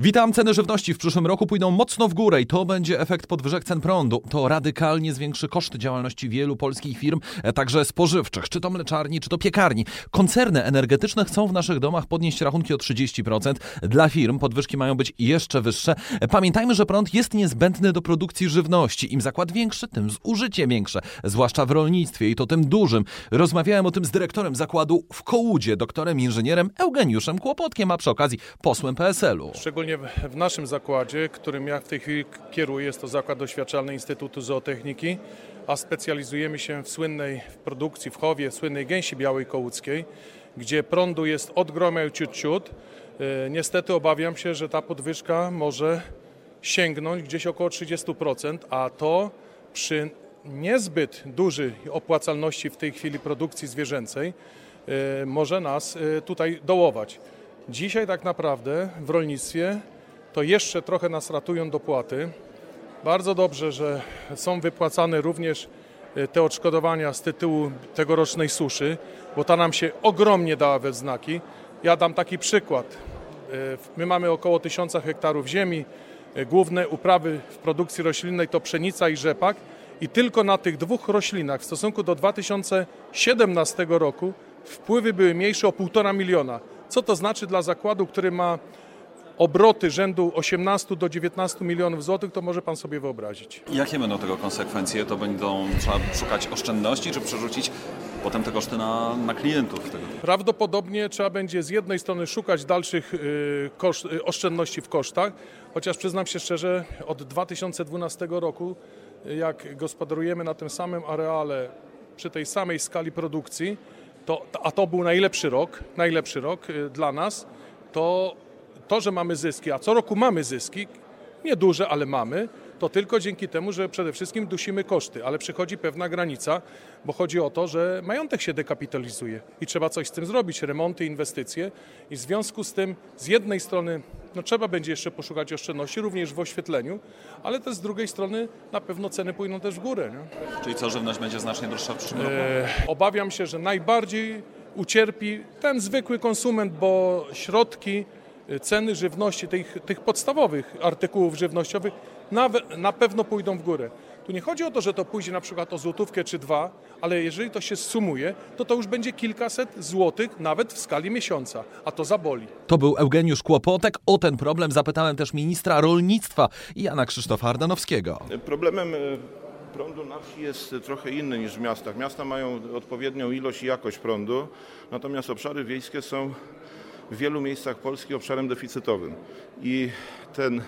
Witam, ceny żywności w przyszłym roku pójdą mocno w górę i to będzie efekt podwyżek cen prądu. To radykalnie zwiększy koszty działalności wielu polskich firm, e, także spożywczych, czy to mleczarni, czy to piekarni. Koncerny energetyczne chcą w naszych domach podnieść rachunki o 30%. Dla firm podwyżki mają być jeszcze wyższe. E, Pamiętajmy, że prąd jest niezbędny do produkcji żywności. Im zakład większy, tym zużycie większe, zwłaszcza w rolnictwie i to tym dużym. Rozmawiałem o tym z dyrektorem zakładu w Kołudzie, doktorem inżynierem Eugeniuszem Kłopotkiem, a przy okazji posłem PSL-u. Szczególnie w- naszym zakładzie, którym ja w tej chwili kieruję, jest to Zakład Doświadczalny Instytutu Zootechniki, a specjalizujemy się w słynnej w produkcji, w chowie słynnej gęsi białej kołuckiej, gdzie prądu jest od gromia ciut ciut. E, Niestety obawiam się, że ta podwyżka może sięgnąć gdzieś około 30%, a to przy niezbyt dużej opłacalności w tej chwili produkcji zwierzęcej e, może nas e, tutaj dołować. Dzisiaj tak naprawdę w rolnictwie to jeszcze trochę nas ratują dopłaty. Bardzo dobrze, że są wypłacane również e, te odszkodowania z tytułu tegorocznej suszy, bo ta nam się ogromnie dała we znaki. Ja dam taki przykład. E, My mamy około 1000 hektarów ziemi. E, Główne uprawy w produkcji roślinnej to pszenica i rzepak. I tylko na tych dwóch roślinach w stosunku do 2017 roku wpływy były mniejsze o 1,5 miliona. Co to znaczy dla zakładu, który ma obroty rzędu 18 do 19 milionów złotych, to może pan sobie wyobrazić. Jakie będą tego konsekwencje? To będą trzeba szukać oszczędności, czy przerzucić potem te koszty na, na klientów? Tego? Prawdopodobnie trzeba będzie z jednej strony szukać dalszych y, koszt, y, oszczędności w kosztach, chociaż przyznam się szczerze, od 2012 roku, y, jak gospodarujemy na tym samym areale, przy tej samej skali produkcji, to, a to był najlepszy rok, najlepszy rok y, dla nas, to to, że mamy zyski, a co roku mamy zyski, nieduże, ale mamy, to tylko dzięki temu, że przede wszystkim dusimy koszty, ale przychodzi pewna granica, bo chodzi o to, że majątek się dekapitalizuje i trzeba coś z tym zrobić, remonty, inwestycje i w związku z tym z jednej strony no, trzeba będzie jeszcze poszukać oszczędności, również w oświetleniu, ale też z drugiej strony na pewno ceny pójdą też w górę. Nie? Czyli co, żywność będzie znacznie droższa w przyszłym roku? E, Obawiam się, że najbardziej ucierpi ten zwykły konsument, bo środki, ceny żywności, tych, tych podstawowych artykułów żywnościowych na, na pewno pójdą w górę. Tu nie chodzi o to, że to pójdzie na przykład o złotówkę czy dwa, ale jeżeli to się sumuje, to to już będzie kilkaset złotych nawet w skali miesiąca, a to zaboli. To był Eugeniusz Kłopotek. O ten problem zapytałem też ministra rolnictwa Jana Krzysztofa Ardanowskiego. Problemem e, prądu na wsi jest trochę inny niż w miastach. Miasta mają odpowiednią ilość i jakość prądu, natomiast obszary wiejskie są w wielu miejscach Polski obszarem deficytowym. I ten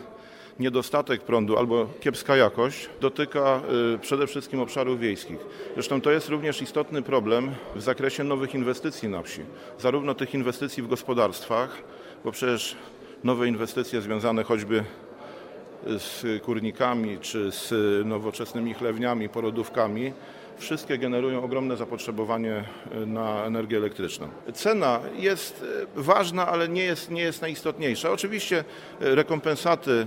niedostatek prądu albo kiepska jakość dotyka y, przede wszystkim obszarów wiejskich. Zresztą to jest również istotny problem w zakresie nowych inwestycji na wsi. Zarówno tych inwestycji w gospodarstwach, bo przecież nowe inwestycje związane choćby z kurnikami czy z nowoczesnymi chlewniami, porodówkami, wszystkie generują ogromne zapotrzebowanie e, na energię elektryczną. Cena jest e, ważna, ale nie jest, nie jest najistotniejsza. Oczywiście e, rekompensaty,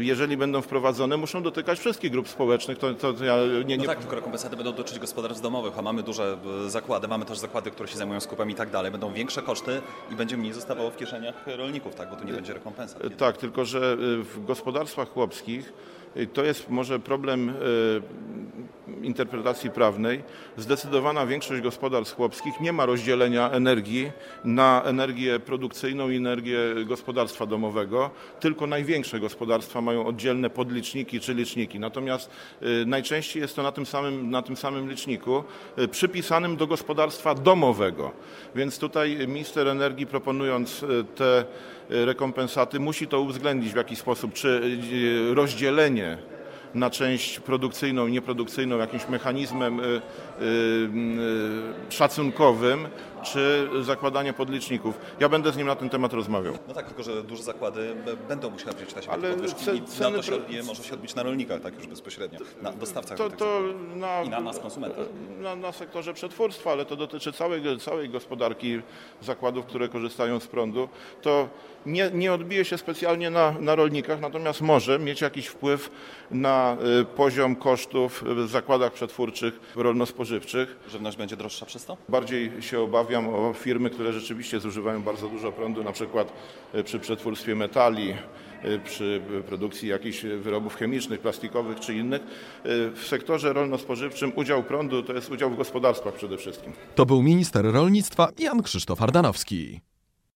jeżeli będą wprowadzone, muszą dotykać wszystkich grup społecznych. To, to ja nie, No nie, tak, tylko rekompensaty będą dotyczyć gospodarstw domowych, a mamy duże zakłady, mamy też zakłady, które się zajmują skupem i tak dalej. Będą większe koszty i będzie mniej zostawało w kieszeniach rolników, tak, bo tu nie będzie rekompensat. Tak, tylko że w gospodarstwach chłopskich to jest może problem interpretacji prawnej. Zdecydowana większość gospodarstw chłopskich nie ma rozdzielenia energii na energię produkcyjną i energię gospodarstwa domowego, tylko największe gospodarstwa mają oddzielne podliczniki czy liczniki. Natomiast y, najczęściej jest to na tym samym, na tym samym liczniku y, przypisanym do gospodarstwa domowego. Więc tutaj minister energii proponując y, te rekompensaty musi to uwzględnić w jakiś sposób, czy rozdzielenie na część produkcyjną i nieprodukcyjną jakimś mechanizmem y, y, y, szacunkowym, czy zakładanie podliczników. Ja będę z nim na ten temat rozmawiał. No tak, tylko że duże zakłady będą musiały wziąć na siebie Ale podwyżki ce- i na to się odbije, może się odbić na rolnikach, tak już bezpośrednio, na dostawcach. To, zakładów. na, I na nas, konsumentach. Na, na sektorze przetwórstwa, ale to dotyczy całej, całej gospodarki zakładów, które korzystają z prądu. To nie, nie odbije się specjalnie na, na rolnikach, natomiast może mieć jakiś wpływ na y, poziom kosztów w zakładach przetwórczych, rolno-spożywczych. Żywność będzie droższa przez to? Bardziej się obawiam o firmy, które rzeczywiście zużywają bardzo dużo prądu, na przykład y, przy przetwórstwie metali, y, przy produkcji jakichś wyrobów chemicznych, plastikowych czy innych. Y, W sektorze rolno-spożywczym udział prądu to jest udział w gospodarstwach przede wszystkim. To był minister rolnictwa Jan Krzysztof Ardanowski.